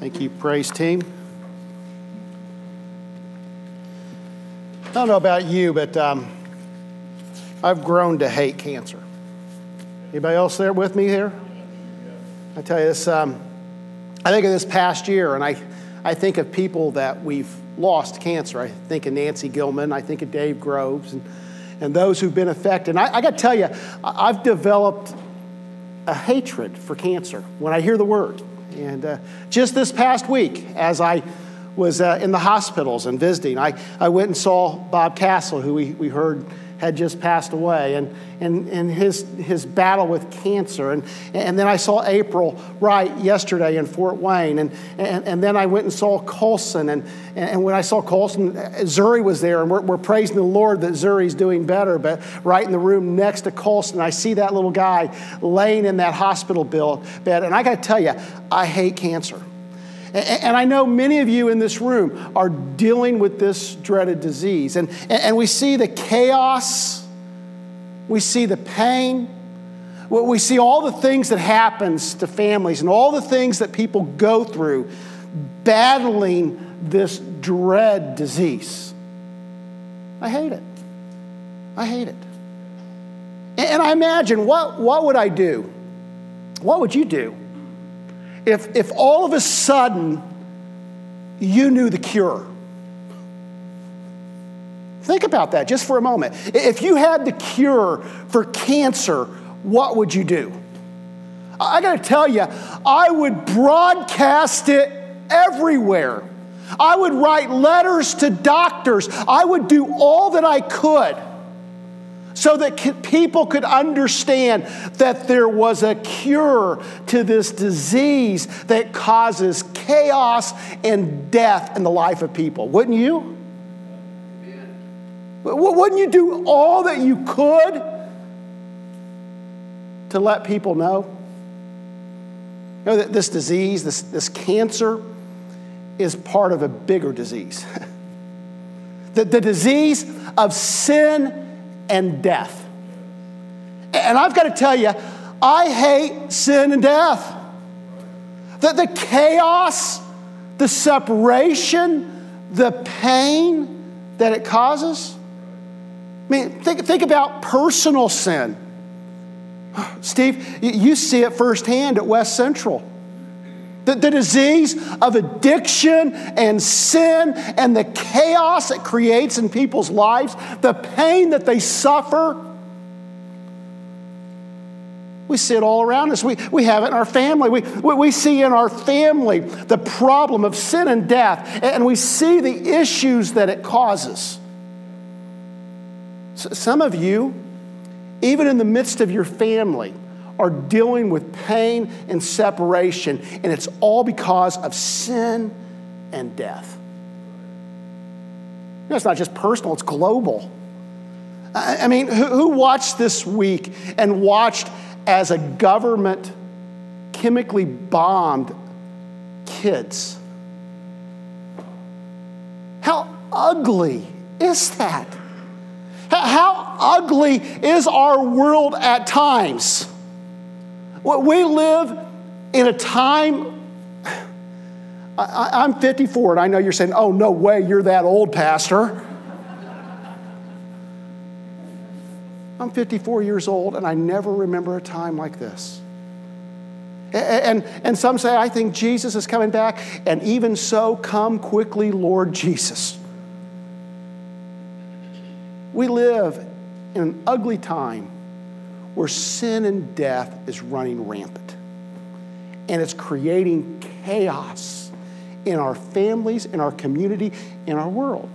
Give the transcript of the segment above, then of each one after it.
Thank you, praise team. I don't know about you, but um, I've grown to hate cancer. Anybody else there with me here? I tell you this, um, I think of this past year, and I, I think of people that we've lost cancer. I think of Nancy Gilman, I think of Dave Groves, and, and those who've been affected. And I, I got to tell you, I've developed a hatred for cancer when I hear the word. And uh, just this past week, as I was uh, in the hospitals and visiting, I, I went and saw Bob Castle, who we, we heard had just passed away, and, and, and his, his battle with cancer. And, and then I saw April Wright yesterday in Fort Wayne, and, and, and then I went and saw Colson. And, and when I saw Colson, Zuri was there, and we're, we're praising the Lord that Zuri's doing better. But right in the room next to Colson, I see that little guy laying in that hospital bed. And I got to tell you, I hate cancer. And I know many of you in this room are dealing with this dreaded disease. And, and we see the chaos, we see the pain, we see all the things that happens to families and all the things that people go through battling this dread disease. I hate it. I hate it. And I imagine what, what would I do? What would you do? If, if all of a sudden you knew the cure. Think about that just for a moment. If you had the cure for cancer, what would you do? I got to tell you, I would broadcast it everywhere. I would write letters to doctors. I would do all that I could so that people could understand that there was a cure to this disease that causes chaos and death in the life of people. Wouldn't you? Wouldn't you do all that you could to let people know? You know that this disease, this, this cancer, is part of a bigger disease. the, the disease of sin and death. And I've got to tell you, I hate sin and death. The, the chaos, the separation, the pain that it causes. I mean, think, think about personal sin. Steve, you see it firsthand at West Central. The, the disease of addiction and sin and the chaos it creates in people's lives, the pain that they suffer. We see it all around us. We, we have it in our family. We, we, see in our family the problem of sin and death, and we see the issues that it causes. So some of you, even in the midst of your family, are dealing with pain and separation, and it's all because of sin and death. You know, it's not just personal, it's global. I mean, who watched this week and watched as a government chemically bombed kids? How ugly is that? How ugly is our world at times? We live in a time, I, am 54, and I know you're saying, oh, no way, you're that old, Pastor. I'm 54 years old, and I never remember a time like this. And, and, and some say, I think Jesus is coming back, and even so, come quickly, Lord Jesus. We live in an ugly time where sin and death is running rampant. And it's creating chaos in our families, in our community, in our world.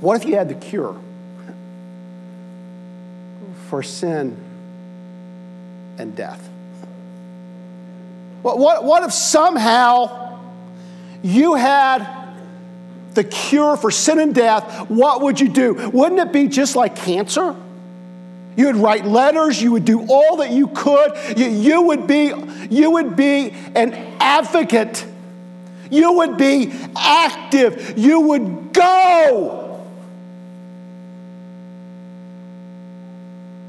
What if you had the cure for sin and death? What, what, what if somehow you had the cure for sin and death? What would you do? Wouldn't it be just like cancer? You would write letters, you would do all that you could. You, you, would, be, you would be an advocate. You would be active. You would go.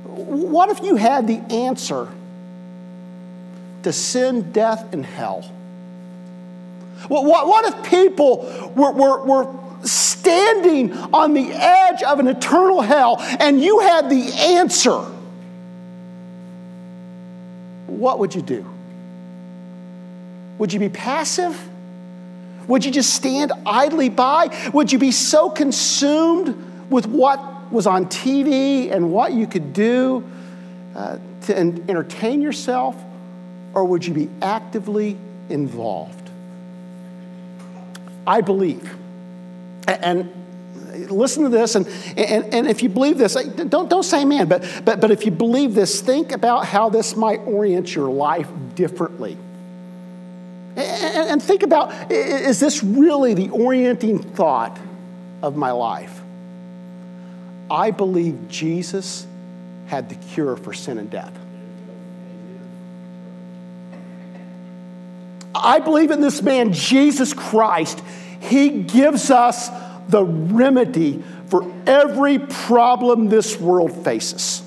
What if you had the answer to sin, death, and hell? What, what, what if people were, were, were standing on the edge of an eternal hell and you had the answer? What would you do? Would you be passive? Would you just stand idly by? Would you be so consumed with what was on TV and what you could do uh, to entertain yourself? Or would you be actively involved? I believe. And listen to this, and, and, and if you believe this, don't, don't say man, but, but, but if you believe this, think about how this might orient your life differently. And, and think about is this really the orienting thought of my life? I believe Jesus had the cure for sin and death. I believe in this man, Jesus Christ. He gives us the remedy for every problem this world faces.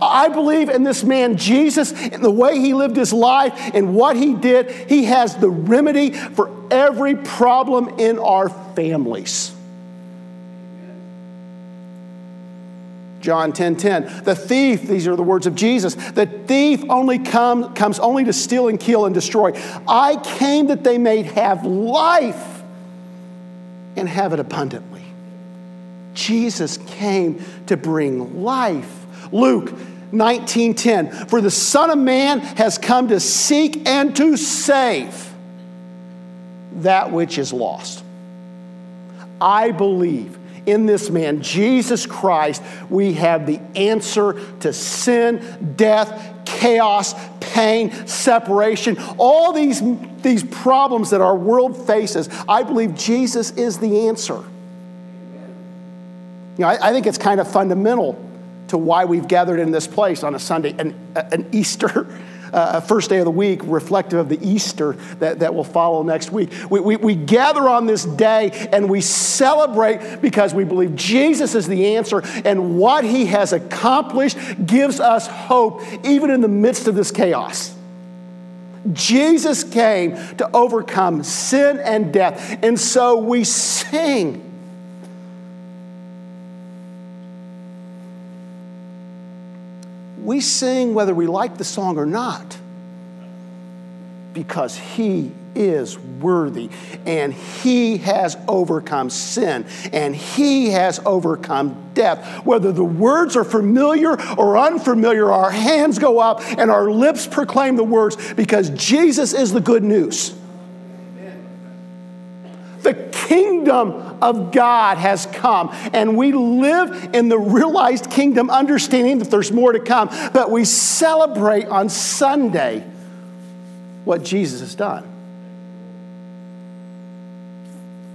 I believe in this man, Jesus, and the way he lived his life and what he did. He has the remedy for every problem in our families. John 10 10. The thief, these are the words of Jesus, the thief only come, comes only to steal and kill and destroy. I came that they may have life and have it abundantly. Jesus came to bring life. Luke 19:10 For the son of man has come to seek and to save that which is lost. I believe in this man, Jesus Christ, we have the answer to sin, death, chaos, pain, separation, all these, these problems that our world faces. I believe Jesus is the answer. You know, I, I think it's kind of fundamental to why we've gathered in this place on a Sunday, an, an Easter uh, first day of the week, reflective of the Easter that, that will follow next week. We, we, we gather on this day and we celebrate because we believe Jesus is the answer and what he has accomplished gives us hope even in the midst of this chaos. Jesus came to overcome sin and death, and so we sing. We sing whether we like the song or not because He is worthy and He has overcome sin and He has overcome death. Whether the words are familiar or unfamiliar, our hands go up and our lips proclaim the words because Jesus is the good news. Kingdom of God has come. And we live in the realized kingdom, understanding that there's more to come. But we celebrate on Sunday what Jesus has done.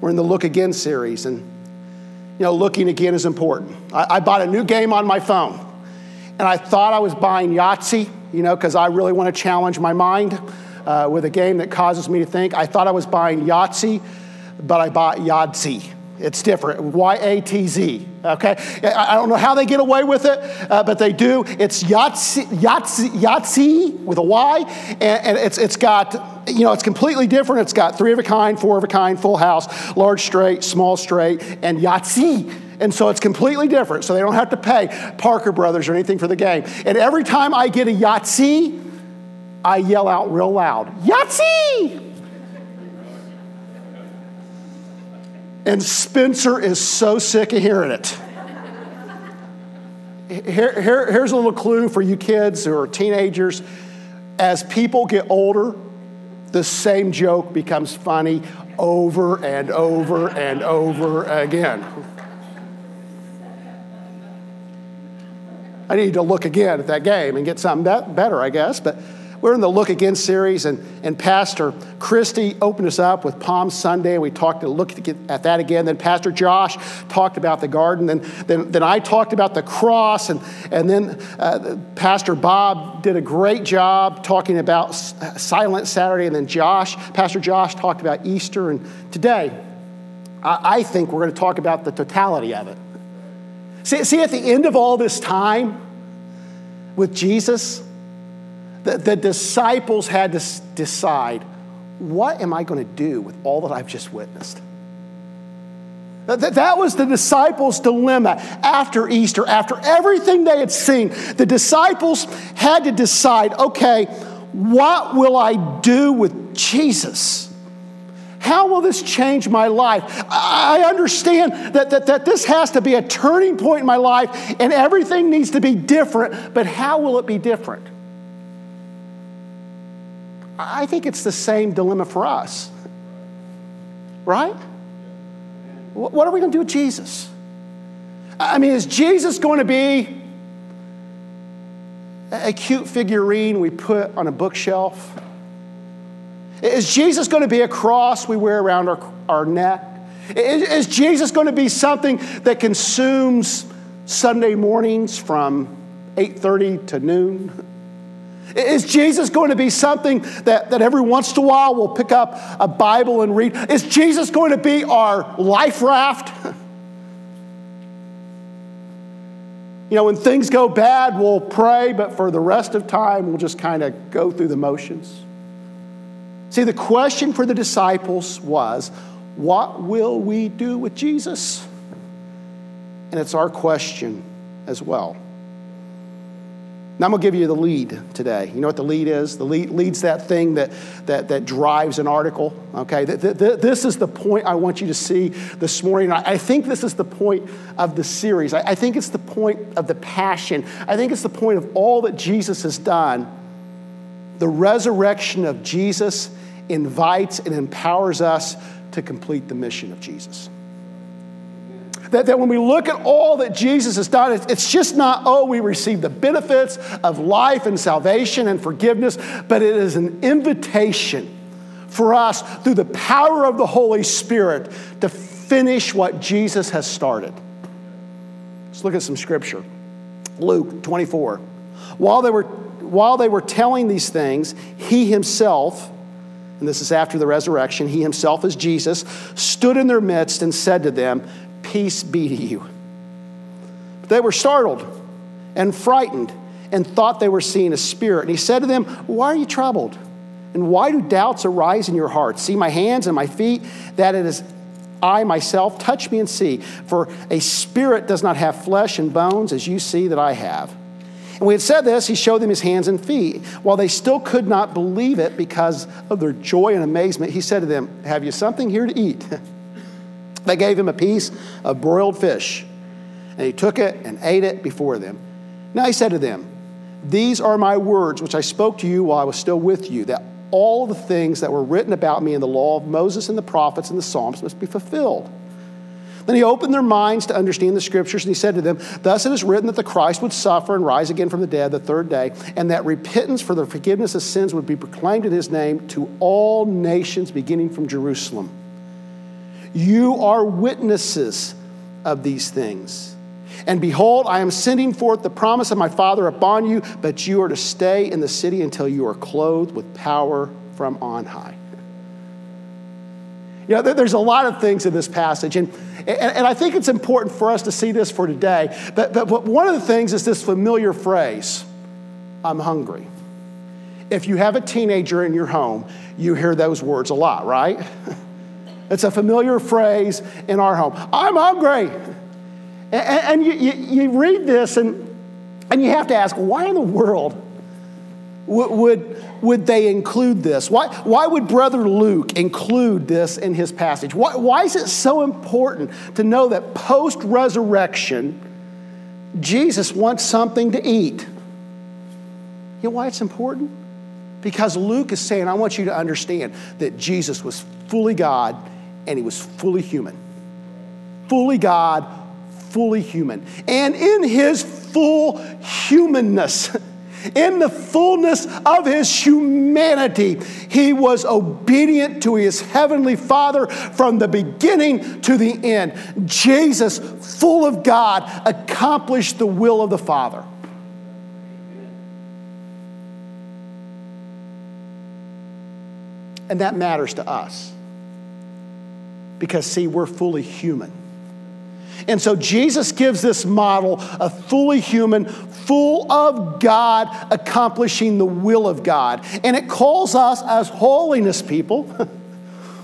We're in the Look Again series, and you know, looking again is important. I, I bought a new game on my phone, and I thought I was buying Yahtzee, you know, because I really want to challenge my mind uh, with a game that causes me to think. I thought I was buying Yahtzee, but I bought Yatzy. It's different. Y A T Z. Okay? I don't know how they get away with it, uh, but they do. It's Yahtzee, Yahtzee, Yahtzee with a Y, and, and, it's, it's got, you know, it's completely different. It's got three of a kind, four of a kind, full house, large straight, small straight, and Yahtzee. And so it's completely different. So they don't have to pay Parker Brothers or anything for the game. And every time I get a Yahtzee, I yell out real loud, Yahtzee! And Spencer is so sick of hearing it. Here, here, here's a little clue for you kids or teenagers. As people get older, the same joke becomes funny over and over and over again. I need to look again at that game and get something better, I guess. But we're in the Look Again series, and, and Pastor Christy opened us up with Palm Sunday. And We talked to look at that again. Then Pastor Josh talked about the garden. Then, then, then I talked about the cross. And, and then uh, Pastor Bob did a great job talking about Silent Saturday. And then Josh, Pastor Josh, talked about Easter. And today, I, I think we're going to talk about the totality of it. See, see, at the end of all this time with Jesus, the, the disciples had to decide what am I going to do with all that I've just witnessed? That, that- was the disciples' dilemma after Easter, after everything they had seen. The disciples had to decide okay, what will I do with Jesus? How will this change my life? I understand that, that, that this has to be a turning point in my life and everything needs to be different, but how will it be different? I think it's the same dilemma for us, right? What are we going to do with Jesus? I mean, is Jesus going to be a cute figurine we put on a bookshelf? Is Jesus going to be a cross we wear around our, our neck? Is, is Jesus going to be something that consumes Sunday mornings from 8:30 to noon? Is Jesus going to be something that, that every once in a while we'll pick up a Bible and read? Is Jesus going to be our life raft? You know, when things go bad, we'll pray, but for the rest of time, we'll just kind of go through the motions. See, the question for the disciples was, What will we do with Jesus? And it's our question as well. Now, I'm going to give you the lead today. You know what the lead is? The lead leads that thing that, that, that drives an article. Okay, th- th- th- this is the point I want you to see this morning. I, I think this is the point of the series. I, I think it's the point of the passion. I think it's the point of all that Jesus has done. The resurrection of Jesus invites and empowers us to complete the mission of Jesus. That, that when we look at all that Jesus has done, it's, it's just not, oh, we receive the benefits of life and salvation and forgiveness, but it is an invitation for us through the power of the Holy Spirit to finish what Jesus has started. Let's look at some scripture. Luke 24. While they were, while they were telling these things, he himself, and this is after the resurrection, he himself as Jesus, stood in their midst and said to them, Peace be to you. But they were startled and frightened and thought they were seeing a spirit. And he said to them, Why are you troubled? And why do doubts arise in your hearts? See my hands and my feet, that it is I myself. Touch me and see. For a spirit does not have flesh and bones as you see that I have. And when he had said this, he showed them his hands and feet. While they still could not believe it because of their joy and amazement, he said to them, Have you something here to eat? They gave him a piece of broiled fish, and he took it and ate it before them. Now he said to them, These are my words which I spoke to you while I was still with you, that all the things that were written about me in the law of Moses and the prophets and the Psalms must be fulfilled. Then he opened their minds to understand the scriptures, and he said to them, Thus it is written that the Christ would suffer and rise again from the dead the third day, and that repentance for the forgiveness of sins would be proclaimed in his name to all nations, beginning from Jerusalem. You are witnesses of these things. And behold, I am sending forth the promise of my Father upon you, but you are to stay in the city until you are clothed with power from on high. You know, there's a lot of things in this passage, and, and, and I think it's important for us to see this for today. But, but, but one of the things is this familiar phrase I'm hungry. If you have a teenager in your home, you hear those words a lot, right? It's a familiar phrase in our home. I'm hungry. And, and you, you, you read this and, and you have to ask, why in the world would, would, would they include this? Why, why would Brother Luke include this in his passage? Why, why is it so important to know that post resurrection, Jesus wants something to eat? You know why it's important? Because Luke is saying, I want you to understand that Jesus was fully God and he was fully human. Fully God, fully human. And in his full humanness, in the fullness of his humanity, he was obedient to his heavenly Father from the beginning to the end. Jesus, full of God, accomplished the will of the Father. And that matters to us. Because, see, we're fully human. And so Jesus gives this model of fully human, full of God, accomplishing the will of God. And it calls us as holiness people,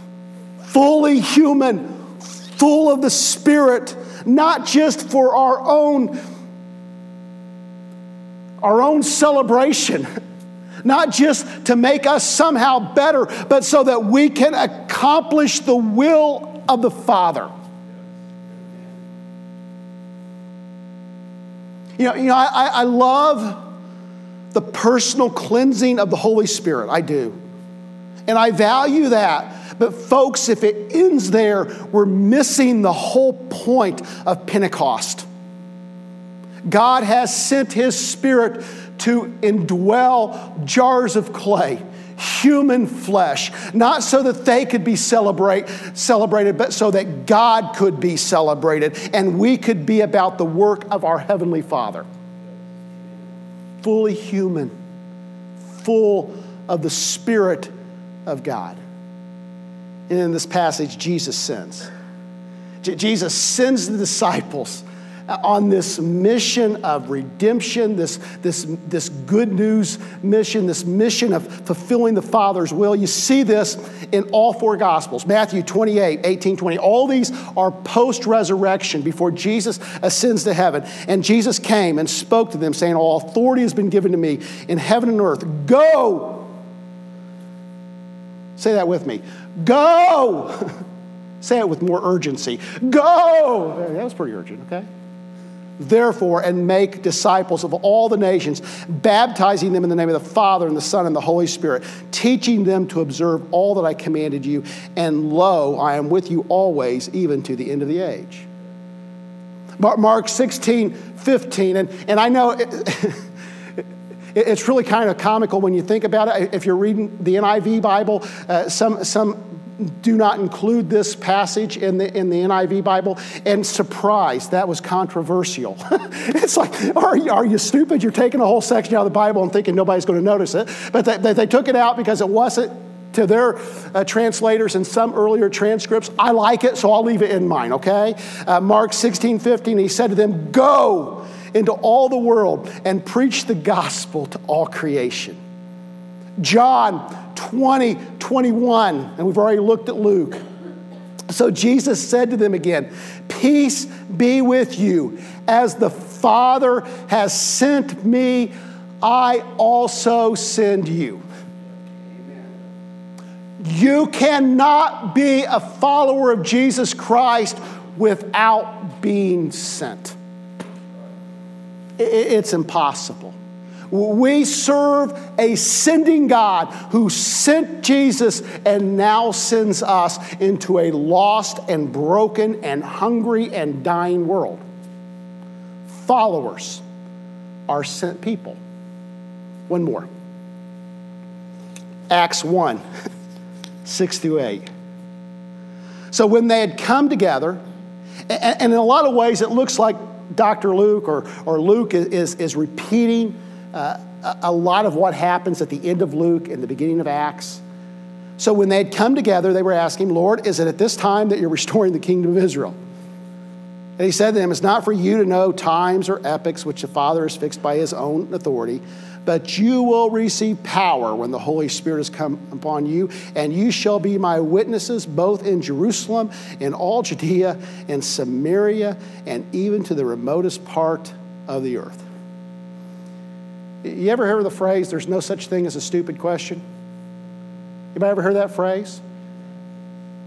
fully human, full of the Spirit, not just for our own our own celebration. Not just to make us somehow better, but so that we can accomplish the will of the Father. You know, you know I, I love the personal cleansing of the Holy Spirit. I do. And I value that. But, folks, if it ends there, we're missing the whole point of Pentecost. God has sent His Spirit to indwell jars of clay, human flesh, not so that they could be celebrate, celebrated, but so that God could be celebrated and we could be about the work of our Heavenly Father. Fully human, full of the Spirit of God. And in this passage, Jesus sends. Jesus sends the disciples on this mission of redemption, this, this, this good news mission, this mission of fulfilling the Father's will. You see this in all four Gospels Matthew 28, 18, 20. All these are post resurrection before Jesus ascends to heaven. And Jesus came and spoke to them, saying, All authority has been given to me in heaven and earth. Go! Say that with me. Go! Say it with more urgency. Go! That was pretty urgent, okay? Therefore, and make disciples of all the nations, baptizing them in the name of the Father and the Son and the Holy Spirit, teaching them to observe all that I commanded you. And lo, I am with you always, even to the end of the age. Mark 16, 15. And, and I know. It, it's really kind of comical when you think about it. If you're reading the NIV Bible, uh, some, some do not include this passage in the, in the NIV Bible. And surprise, that was controversial. it's like, are you, are you stupid? You're taking a whole section out of the Bible and thinking nobody's going to notice it. But they, they, they took it out because it wasn't to their uh, translators and some earlier transcripts. I like it, so I'll leave it in mine, okay? Uh, Mark 16, 15, he said to them, Go into all the world and preach the gospel to all creation. John 20, 21, and we've already looked at Luke. So Jesus said to them again, Peace be with you. As the Father has sent me, I also send you. You cannot be a follower of Jesus Christ without being sent. It's impossible. We serve a sending God who sent Jesus and now sends us into a lost and broken and hungry and dying world. Followers are sent people. One more. Acts 1 6 through 8. So when they had come together, and in a lot of ways it looks like Dr. Luke or, or Luke is, is repeating uh, a lot of what happens at the end of Luke and the beginning of Acts. So when they had come together, they were asking, Lord, is it at this time that you're restoring the kingdom of Israel? And he said to them, It's not for you to know times or epochs which the Father has fixed by his own authority, but you will receive power when the Holy Spirit has come upon you, and you shall be my witnesses both in Jerusalem, in all Judea, and Samaria, and even to the remotest part of the earth. You ever hear the phrase, there's no such thing as a stupid question? Anybody ever heard that phrase?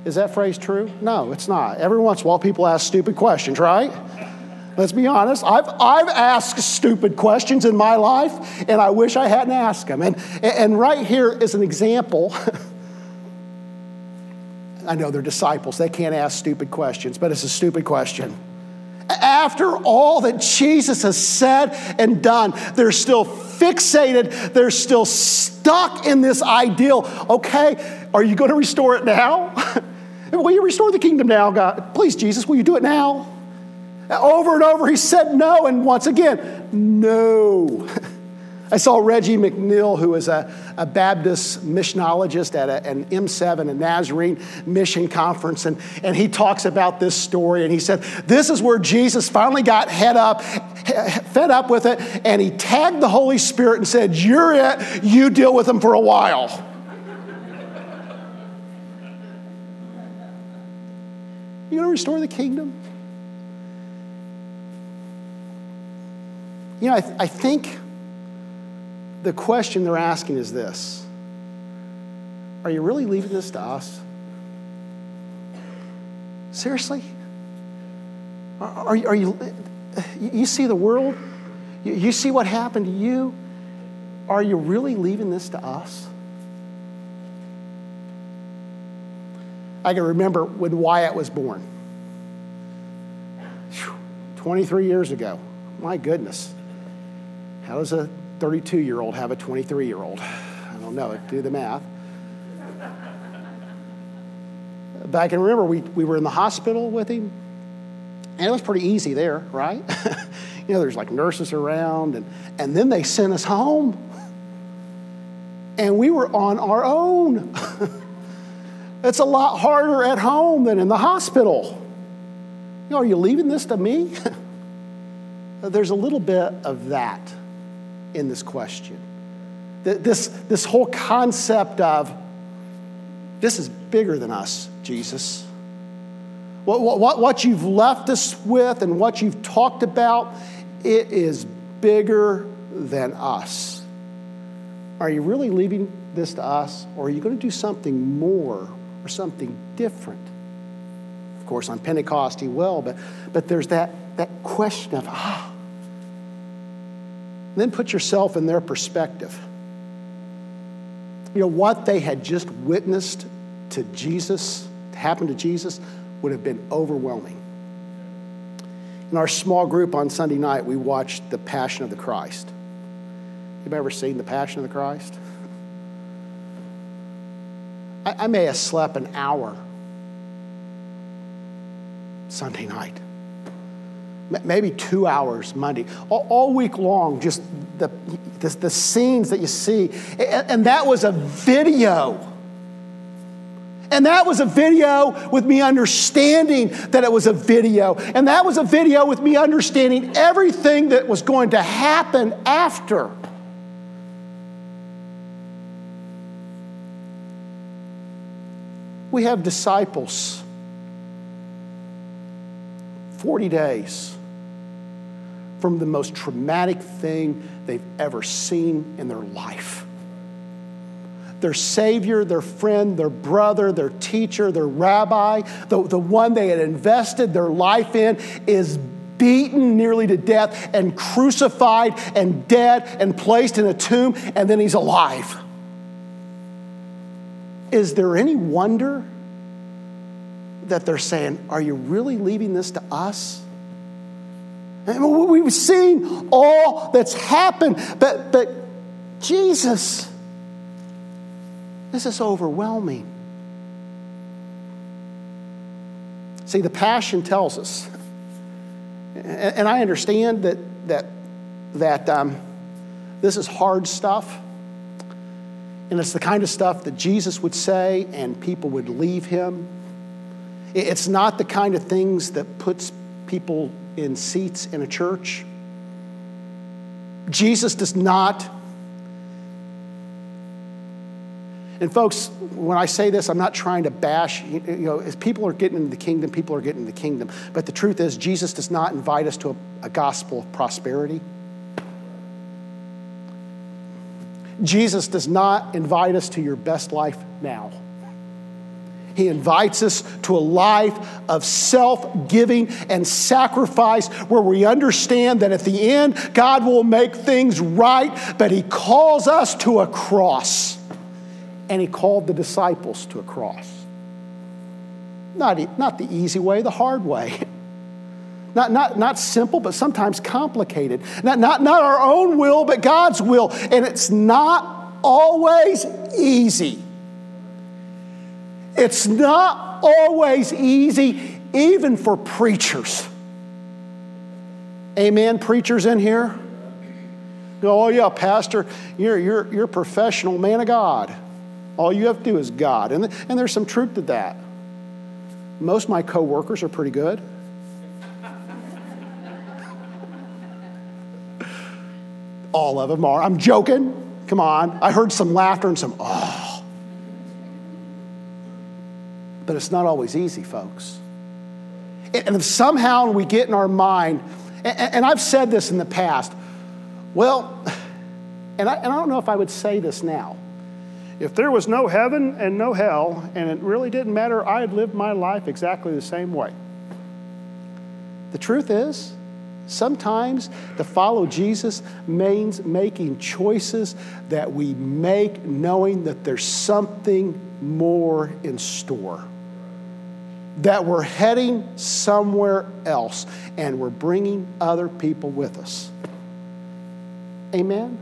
Is that phrase true? No, it's not. Every once in a while, people ask stupid questions, right? Let's be honest. I've, I've asked stupid questions in my life, and I wish I hadn't asked them. And, and right here is an example. I know they're disciples, they can't ask stupid questions, but it's a stupid question. After all that Jesus has said and done, they're still fixated, they're still stuck in this ideal. Okay, are you going to restore it now? will you restore the kingdom now, God? Please, Jesus, will you do it now? Over and over, he said no, and once again, no. I saw Reggie McNeal, who is a, a Baptist missionologist at a, an M7, a Nazarene mission conference, and, and he talks about this story. And he said, This is where Jesus finally got head up, fed up with it, and he tagged the Holy Spirit and said, You're it, you deal with them for a while. You going to restore the kingdom? You know, I, th- I think the question they're asking is this Are you really leaving this to us? Seriously? Are, are, you, you see the world? You, you see what happened to you? Are you really leaving this to us? I can remember when Wyatt was born. 23 years ago. My goodness. How does a 32 year old have a 23 year old? I don't know. Do the math. But I can remember we, we were in the hospital with him, and it was pretty easy there, right? you know, there's like nurses around, and, and then they sent us home. And we were on our own. it's a lot harder at home than in the hospital. You know, are you leaving this to me? There's a little bit of that in this question. This, this whole concept of this is bigger than us, Jesus. What, what, what you've left us with and what you've talked about, it is bigger than us. Are you really leaving this to us, or are you going to do something more or something different? Of course, on Pentecost, he will, but, but there's that, that question of, ah, then put yourself in their perspective. You know, what they had just witnessed to Jesus, to Jesus, would have been overwhelming. In our small group on Sunday night, we watched The Passion of the Christ. Have you ever seen The Passion of the Christ? I, I may have slept an hour Sunday night maybe two hours Monday, all, all week long, just the, the, the, scenes that you see. And, and that was a video. And that was a video with me understanding that it was a video. And that was a video with me understanding everything that was going to happen after. We have disciples 40 days from the most traumatic thing they've ever seen in their life. Their Savior, their friend, their brother, their teacher, their rabbi, the, the one they had invested their life in, is beaten nearly to death and crucified and dead and placed in a tomb, and then he's alive. Is there any wonder that they're saying, Are you really leaving this to us? And we've seen all that's happened, but, but Jesus, this is overwhelming. See, the passion tells us, and I understand that, that, that um, this is hard stuff, and it's the kind of stuff that Jesus would say, and people would leave him it's not the kind of things that puts people in seats in a church. Jesus does not. And folks, when I say this, I'm not trying to bash, you know, as people are getting into the kingdom, people are getting into the kingdom. But the truth is, Jesus does not invite us to a, a gospel of prosperity. Jesus does not invite us to your best life now. He invites us to a life of self giving and sacrifice where we understand that at the end, God will make things right, but He calls us to a cross. And He called the disciples to a cross. Not, not the easy way, the hard way. Not, not, not simple, but sometimes complicated. Not, not, not our own will, but God's will. And it's not always easy. It's not always easy, even for preachers. Amen, preachers in here? oh, yeah, Pastor, you're, you're, you're a professional man of God. All you have to do is God. And, and there's some truth to that. Most of my coworkers are pretty good. All of them are. I'm joking. Come on. I heard some laughter and some, oh. But it's not always easy, folks. And if somehow we get in our mind, and I've said this in the past, well, and I, and I don't know if I would say this now. If there was no heaven and no hell, and it really didn't matter, I'd live my life exactly the same way. The truth is, sometimes to follow Jesus means making choices that we make knowing that there's something more in store that we're heading somewhere else and we're bringing other people with us. Amen?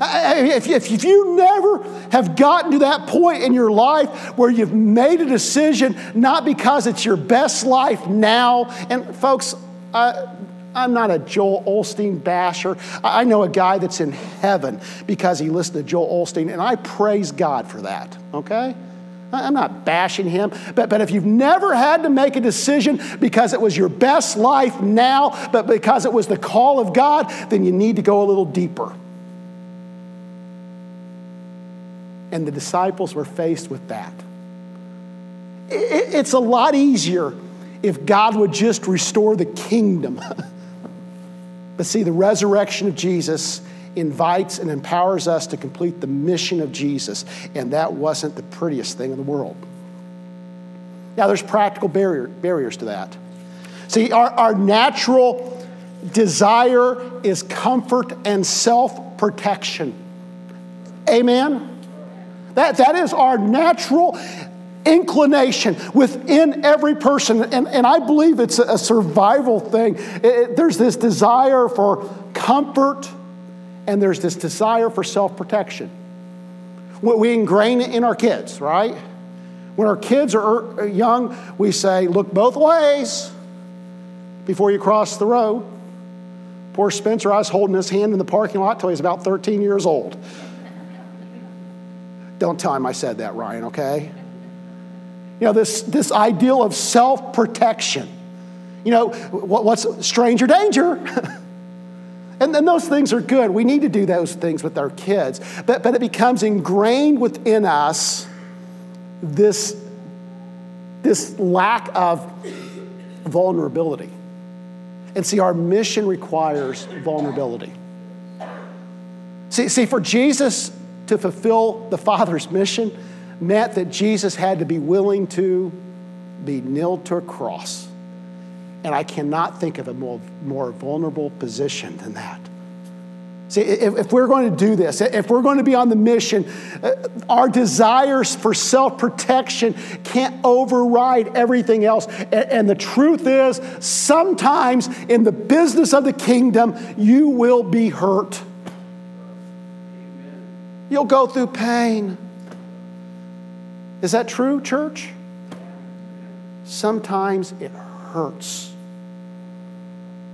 If, if, you never have gotten to that point in your life where you've made a decision, not because it's your best life now, and folks, I, I'm not a Joel Osteen basher. I know a guy that's in heaven because he listened to Joel Osteen, and I praise God for that, okay? I'm not bashing him, but, but if you've never had to make a decision because it was your best life now, but because it was the call of God, then you need to go a little deeper. And the disciples were faced with that. It's a lot easier if God would just restore the kingdom. but see, the resurrection of Jesus invites and empowers us to complete the mission of Jesus, and that wasn't the prettiest thing in the world. Now, there's practical barrier, barriers to that. See, our, our natural desire is comfort and self protection. Amen? That, that is our natural inclination within every person. And, and I believe it's a, survival thing. It, it, there's this desire for comfort and there's this desire for self protection. We ingrain it in our kids, right? When our kids are er, uh, young, we say, look both ways before you cross the road. Poor Spencer, I was holding his hand in the parking lot till he was about 13 years old. Don't tell him I said that, Ryan, okay? You know, this, this ideal of self protection. You know, what's stranger danger? And then those things are good. We need to do those things with our kids. But, but it becomes ingrained within us this, this lack of vulnerability. And see, our mission requires vulnerability. See, see, for Jesus to fulfill the Father's mission meant that Jesus had to be willing to be nailed to a cross and I cannot think of a more, more vulnerable position than that. See, if, if, we're going to do this, if we're going to be on the mission, uh, our desires for self protection can't override everything else. And, and the truth is, sometimes in the business of the kingdom, you will be hurt. You'll go through pain. Is that true, church? Sometimes it hurts.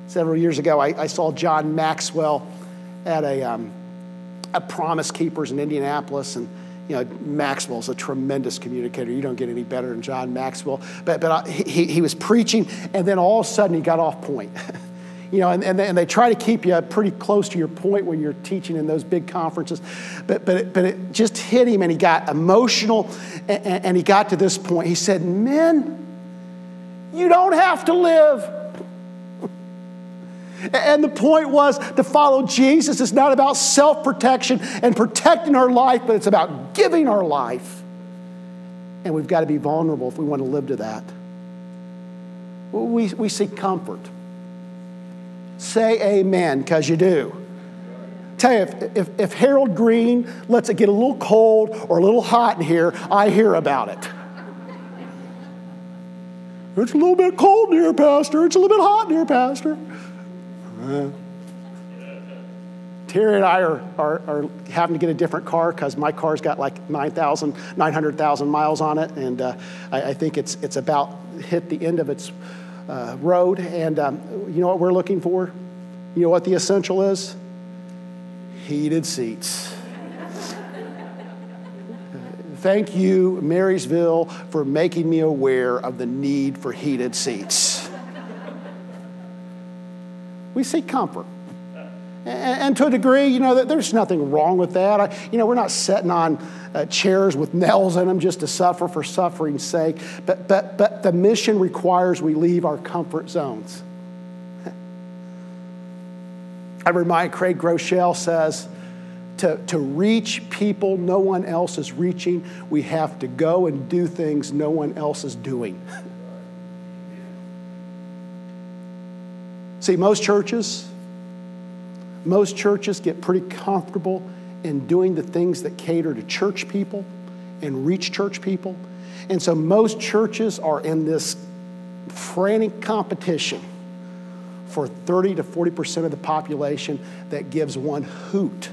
Several years ago, I, I saw John Maxwell at a, um, a Promise Keepers in Indianapolis, and you know, Maxwell's a tremendous communicator. You don't get any better than John Maxwell. But, but I, he, he was preaching, and then all of a sudden he got off point. you know, and, and, they, and they try to keep you pretty close to your point when you're teaching in those big conferences. But, but, it, but it just hit him, and he got emotional, and, and he got to this point. He said, Men, you don't have to live. And the point was to follow Jesus is not about self protection and protecting our life, but it's about giving our life. And we've got to be vulnerable if we want to live to that. We, we seek comfort. Say amen, because you do. Tell you, if, if, if Harold Green lets it get a little cold or a little hot in here, I hear about it. It's a little bit cold in here, Pastor. It's a little bit hot in here, Pastor. Uh, Terry and I are, are, are, having to get a different car because my car's got like 9,000, 900,000 miles on it. And uh, I, I, think it's, it's about hit the end of its uh, road. And um, you know what we're looking for? You know what the essential is? heated seats. Thank you, Marysville, for making me aware of the need for heated seats. we seek comfort. And, to a degree, you know, there's nothing wrong with that. I, you know, we're not sitting on uh, chairs with nails in them just to suffer for suffering's sake. But, but, but the mission requires we leave our comfort zones. I remind Craig Groeschel says, to, to reach people no one else is reaching, we have to go and do things no one else is doing. See, most churches, most churches get pretty comfortable in doing the things that cater to church people and reach church people. And so most churches are in this frantic competition for 30 to 40% of the population that gives one hoot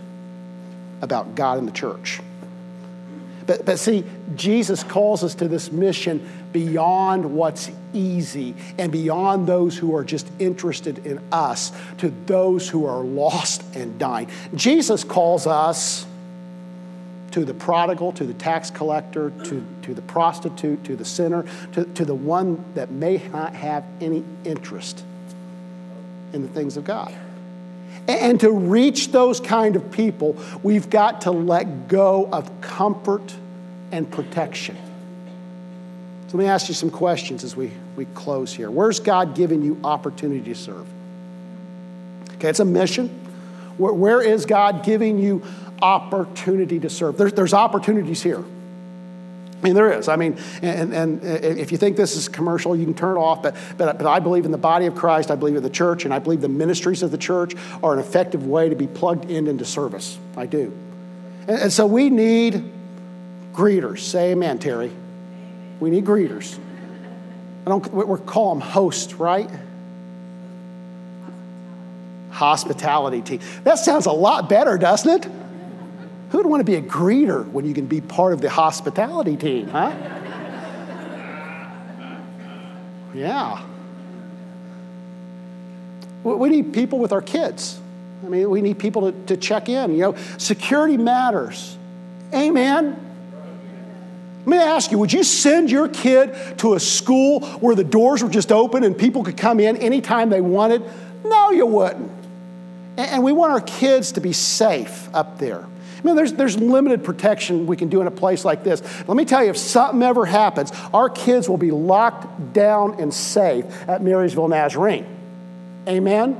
about God and the church. But, but see, Jesus calls us to this mission beyond what's easy and beyond those who are just interested in us to those who are lost and dying. Jesus calls us to the prodigal, to the tax collector, to, to the prostitute, to the sinner, to, to the one that may not have any interest in the things of God. And to reach those kind of people, we've got to let go of comfort and protection. So let me ask you some questions as we, we close here. Where's God giving you opportunity to serve? Okay, it's a mission. where, where is God giving you opportunity to serve? There's, there's opportunities here. I mean, there is. I mean, and, and uh, if you think this is commercial, you can turn it off. But, but, but I believe in the body of Christ. I believe in the church. And I believe the ministries of the church are an effective way to be plugged in into service. I do. And, and so we need greeters. Say amen, Terry. We need greeters. I don't, we call them hosts, right? Hospitality team. That sounds a lot better, doesn't it? Who'd want to be a greeter when you can be part of the hospitality team, huh? Yeah. We need people with our kids. I mean, we need people to, to check in. You know, security matters. Amen. Let me ask you would you send your kid to a school where the doors were just open and people could come in anytime they wanted? No, you wouldn't. And we want our kids to be safe up there. I mean, there's, there's limited protection we can do in a place like this. Let me tell you, if something ever happens, our kids will be locked down and safe at Marysville Nazarene. Amen?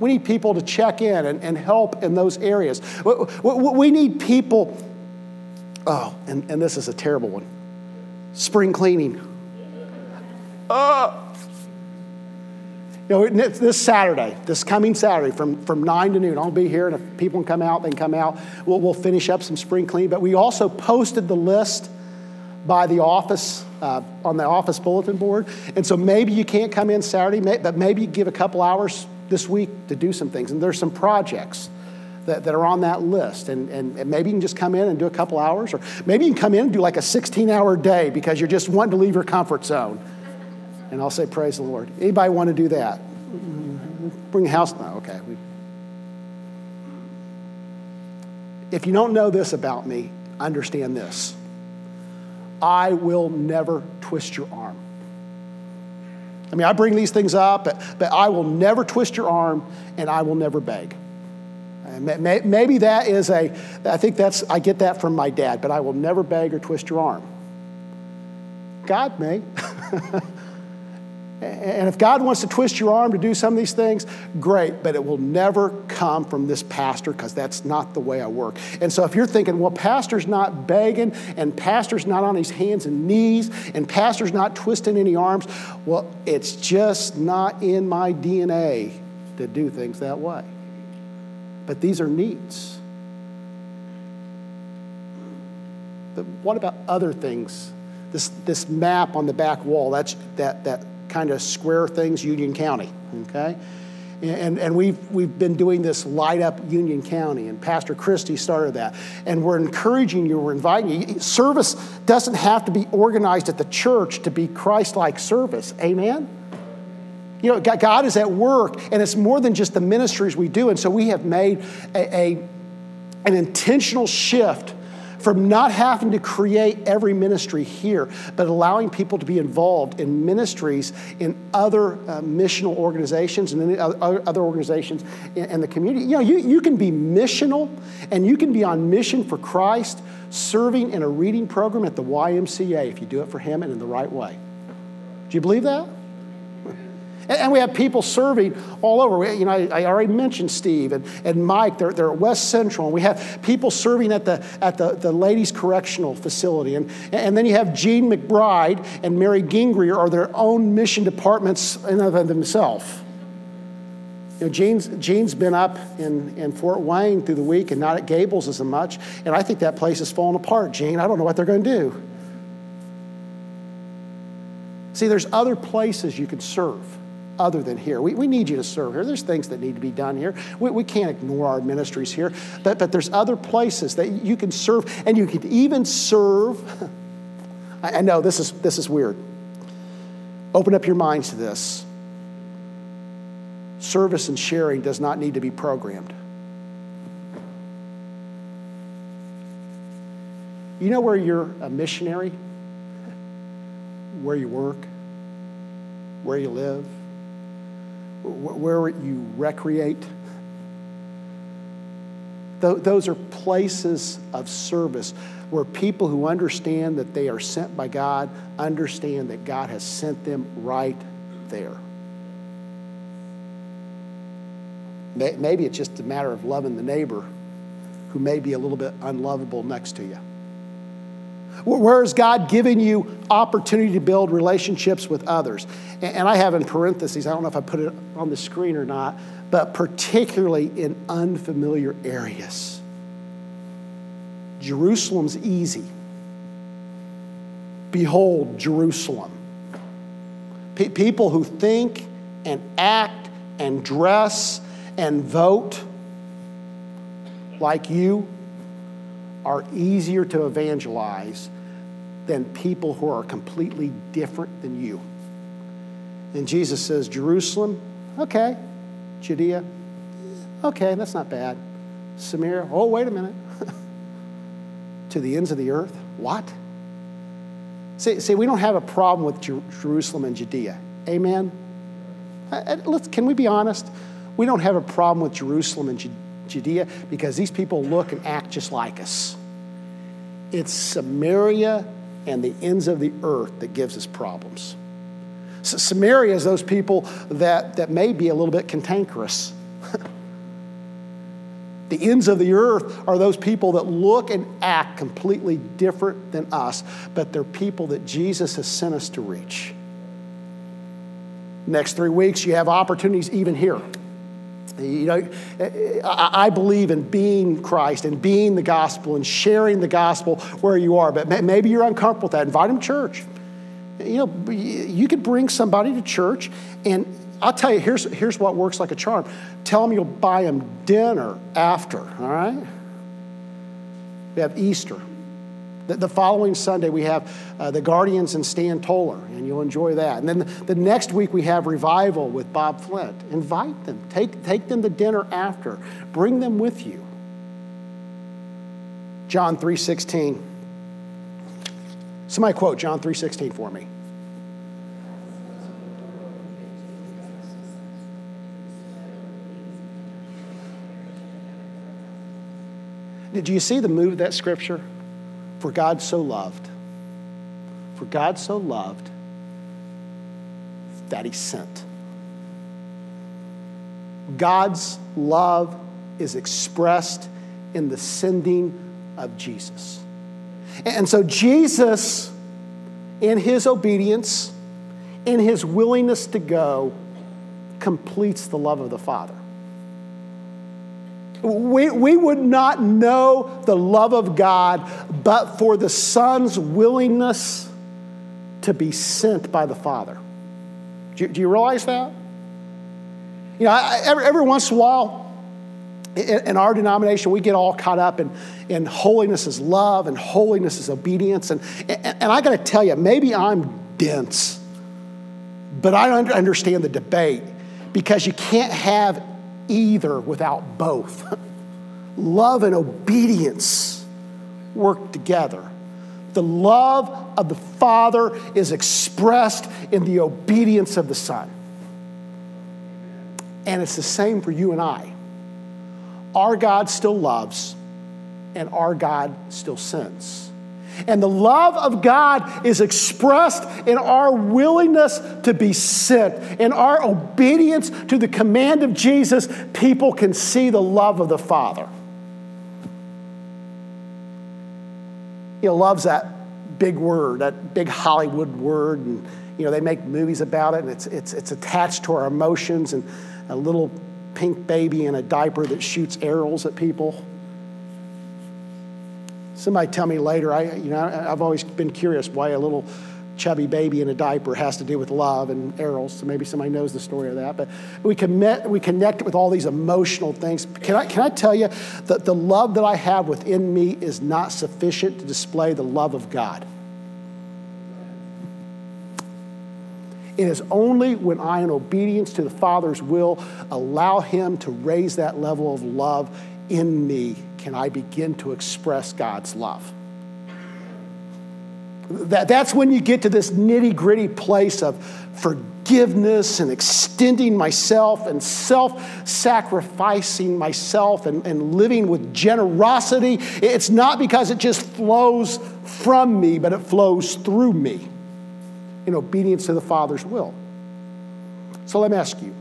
We need people to check in and, and help in those areas. We need people, oh, and, and this is a terrible one spring cleaning. You know, this Saturday, this coming Saturday from, from 9 to noon, I'll be here, and if people can come out, they can come out. We'll, we'll finish up some spring clean. But we also posted the list by the office, uh, on the office bulletin board. And so maybe you can't come in Saturday, but maybe give a couple hours this week to do some things. And there's some projects that, that are on that list. And, and, and, maybe you can just come in and do a couple hours, or maybe you can come in and do like a 16 hour day because you're just wanting to leave your comfort zone. And I'll say, Praise the Lord. Anybody want to do that? Bring a house? now. okay. If you don't know this about me, understand this I will never twist your arm. I mean, I bring these things up, but, but I will never twist your arm and I will never beg. Uh, maybe that is a, I think that's, I get that from my dad, but I will never beg or twist your arm. God may. And if God wants to twist your arm to do some of these things, great, but it will never come from this pastor because that's not the way I work. And so if you're thinking, well, pastor's not begging and pastor's not on his hands and knees and pastor's not twisting any arms, well, it's just not in my DNA to do things that way. But these are needs. But what about other things? This, this map on the back wall, that's, that, that kind of square things, Union County, okay? And, and we've, we've been doing this light up Union County, and Pastor Christie started that. And we're encouraging you, we're inviting you. Service doesn't have to be organized at the church to be Christ like service. Amen? You know, God is at work, and it's more than just the ministries we do. And so we have made a, a an intentional shift from not having to create every ministry here, but allowing people to be involved in ministries in other uh, missional organizations and other organizations in, in the community. You know, you, you can be missional and you can be on mission for Christ, serving in a reading program at the YMCA if you do it for Him and in the right way. Do you believe that? And we have people serving all over. You know, I, already mentioned Steve and, and Mike. They're, they're at West Central. And we have people serving at the, at the, the ladies' correctional facility. And, and then you have Gene McBride and Mary Gingrey are their own mission departments in of themselves. You know, Gene's, Gene's been up in, in Fort Wayne through the week and not at Gables as much. And I think that place is falling apart, Gene. I don't know what they're going to do. See, there's other places you can serve other than here. We, we need you to serve here. There's things that need to be done here. We, we can't ignore our ministries here, but, but there's other places that you can serve, and you can even serve. I, I know this is, this is weird. Open up your minds to this. Service and sharing does not need to be programmed. You know where you're a missionary? Where you work, where you live, where you recreate. Those are places of service where people who understand that they are sent by God understand that God has sent them right there. Maybe it's just a matter of loving the neighbor who may be a little bit unlovable next to you. Where is God giving you opportunity to build relationships with others? And I have in parentheses, I don't know if I put it on the screen or not, but particularly in unfamiliar areas. Jerusalem's easy. Behold, Jerusalem. P- people who think and act and dress and vote like you are easier to evangelize than people who are completely different than you. And Jesus says, Jerusalem, okay. Judea, okay, that's not bad. Samaria, oh, wait a minute. to the ends of the earth, what? See, see, we don't have a problem with Jer- Jerusalem and Judea. Amen? Uh, uh, let's, can we be honest? We don't have a problem with Jerusalem and Judea Judea because these people look and act just like us. It's Samaria and the ends of the earth that gives us problems. So Samaria is those people that, that may be a little bit cantankerous. the ends of the earth are those people that look and act completely different than us, but they're people that Jesus has sent us to reach. Next three weeks, you have opportunities even here. You know, I believe in being Christ and being the gospel and sharing the gospel where you are, but maybe you're uncomfortable with that. Invite them to church. You know, you could bring somebody to church, and I'll tell you, here's, here's what works like a charm. Tell them you'll buy them dinner after, all right? We have Easter. The, the following Sunday, we have uh, the Guardians and Stan Toller, and you'll enjoy that. And then the, the, next week, we have Revival with Bob Flint. Invite them, take, take them to dinner after, bring them with you. John 3.16. Somebody quote John 3.16 for me. Did you see the move of that scripture? For God so loved, for God so loved that he sent. God's love is expressed in the sending of Jesus. And so, Jesus, in his obedience, in his willingness to go, completes the love of the Father. We, we would not know the love of God but for the Son's willingness to be sent by the Father. Do you, do you realize that? You know, I, every, every once in a while, in, our denomination, we get all caught up in, in holiness is love and holiness is obedience. And, and, and I got to tell you, maybe I'm dense But I don't understand the debate because you can't have either without both. Love and obedience work together. The love of the Father is expressed in the obedience of the Son. And it's the same for you and I. Our God still loves, and our God still sins. And the love of God is expressed in our willingness to be sent. In our obedience to the command of Jesus, people can see the love of the Father. He loves that big word, that big Hollywood word, and you know they make movies about it, and it's it's it's attached to our emotions, and a little pink baby in a diaper that shoots arrows at people. Somebody tell me later. I, you know, I've always been curious why a little chubby baby in a diaper has to do with love and arrows. So maybe somebody knows the story of that. But we connect, we connect with all these emotional things. Can I, can I tell you that the love that I have within me is not sufficient to display the love of God? It is only when I, in obedience to the Father's will, allow Him to raise that level of love in me can I begin to express God's love. That, that's when you get to this nitty gritty place of forgiveness and extending myself and self sacrificing myself and, and living with generosity. It's not because it just flows from me, but it flows through me in obedience to the Father's will. So let me ask you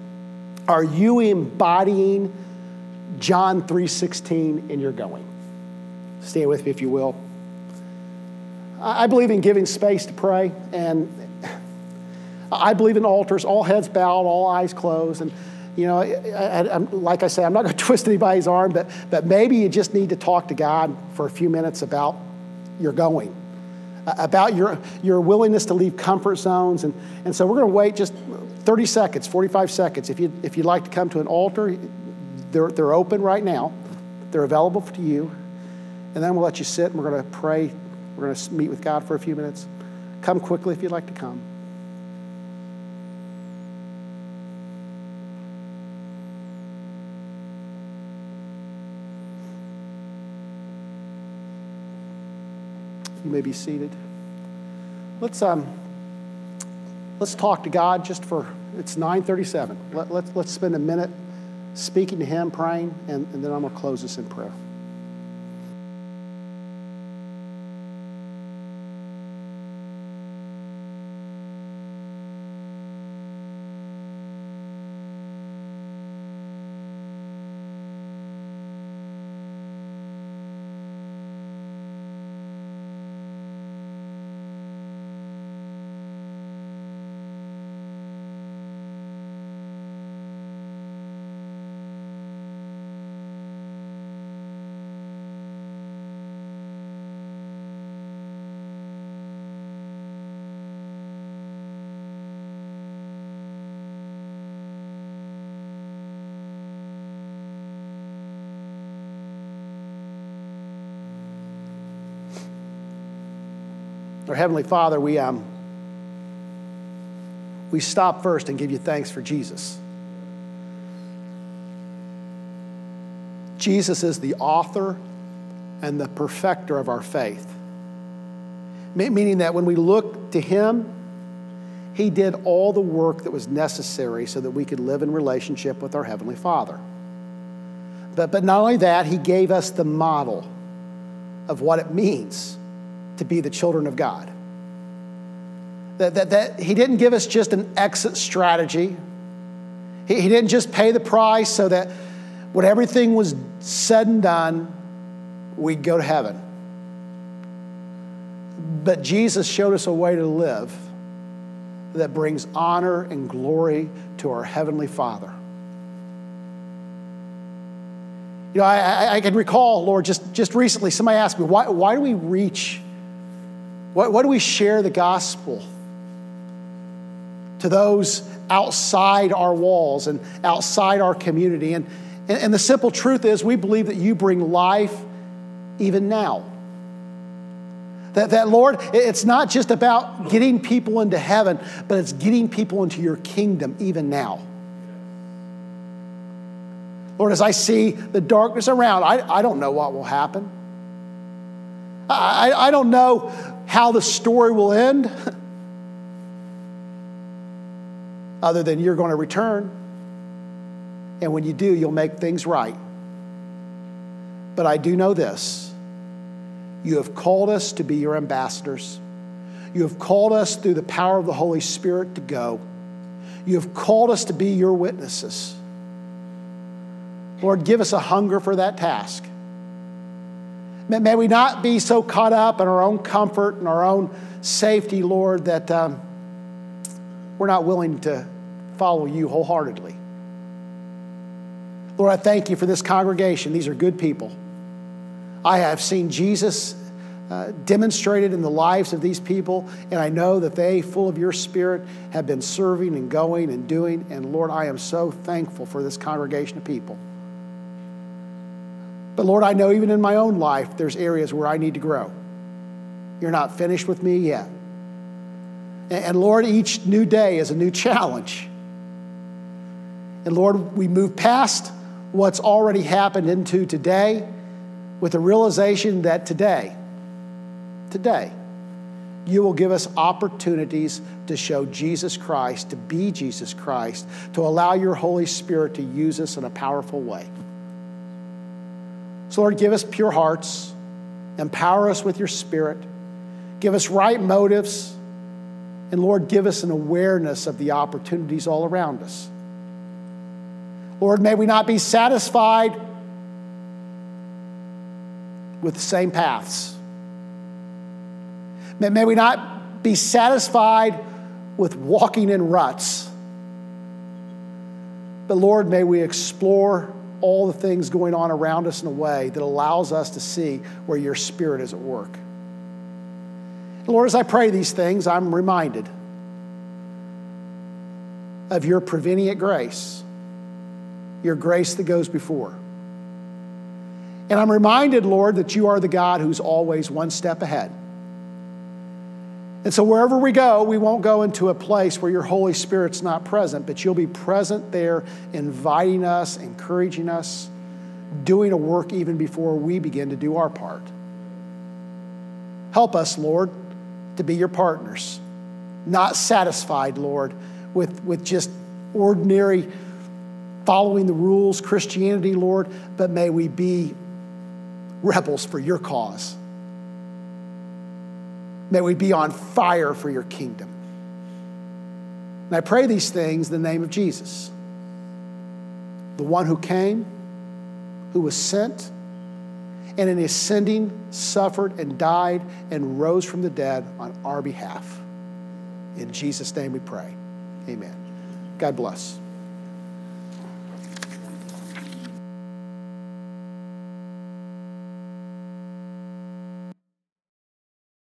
are you embodying John 3:16 and you're going. Stay with me if you will. I believe in giving space to pray and I believe in altars, all heads bowed, all eyes closed and you know, I, I, like I say, I'm not going to twist anybody's arm, but, but maybe you just need to talk to God for a few minutes about your going, about your, your willingness to leave comfort zones. And, and so we're going to wait just 30 seconds, 45 seconds. If, you, if you'd like to come to an altar, they're, they're open right now, they're available to you. And then we'll let you sit and we're going to pray. We're going to meet with God for a few minutes. Come quickly if you'd like to come. You may be seated. Let's um, let's talk to God just for it's 9:37. Let, let's let's spend a minute speaking to Him, praying, and, and then I'm going to close this in prayer. Heavenly Father, we, um, we stop first and give you thanks for Jesus. Jesus is the author and the perfecter of our faith. Meaning that when we look to Him, He did all the work that was necessary so that we could live in relationship with our Heavenly Father. But, but not only that, He gave us the model of what it means to be the children of God. That, that, that he didn't give us just an exit strategy. He, he didn't just pay the price so that when everything was said and done, we'd go to heaven. But Jesus showed us a way to live that brings honor and glory to our Heavenly Father. You know, I, I, I, can recall, Lord, just, just recently, somebody asked me, why, why do we reach what, what do we share the gospel to those outside our walls and outside our community? And, and, and the simple truth is, we believe that you bring life even now. That, that, Lord, it's not just about getting people into heaven, but it's getting people into your kingdom even now. Lord, as I see the darkness around, I, I don't know what will happen. I, I don't know how the story will end, other than you're going to return. And when you do, you'll make things right. But I do know this you have called us to be your ambassadors. You have called us through the power of the Holy Spirit to go. You have called us to be your witnesses. Lord, give us a hunger for that task. May we not be so caught up in our own comfort and our own safety, Lord, that um, we're not willing to follow you wholeheartedly. Lord, I thank you for this congregation. These are good people. I have seen Jesus uh, demonstrated in the lives of these people, and I know that they, full of your spirit, have been serving and going and doing. And Lord, I am so thankful for this congregation of people. But Lord, I know even in my own life, there's areas where I need to grow. You're not finished with me yet. And Lord, each new day is a new challenge. And Lord, we move past what's already happened into today with the realization that today, today, you will give us opportunities to show Jesus Christ, to be Jesus Christ, to allow your Holy Spirit to use us in a powerful way. So, Lord, give us pure hearts, empower us with your Spirit, give us right motives, and Lord, give us an awareness of the opportunities all around us. Lord, may we not be satisfied with the same paths. May, may we not be satisfied with walking in ruts. But Lord, may we explore all the things going on around us in a way that allows us to see where your spirit is at work. Lord, as I pray these things, I'm reminded of your prevenient grace, your grace that goes before. And I'm reminded, Lord, that you are the God who's always one step ahead. And so wherever we go, we won't go into a place where your Holy Spirit's not present, but you'll be present there, inviting us, encouraging us, doing a work even before we begin to do our part. Help us, Lord, to be your partners, not satisfied, Lord, with, with just ordinary following the rules Christianity, Lord, but may we be rebels for your cause. May we be on fire for your kingdom. And I pray these things in the name of Jesus, the one who came, who was sent, and in ascending suffered and died and rose from the dead on our behalf. In Jesus' name we pray. Amen. God bless.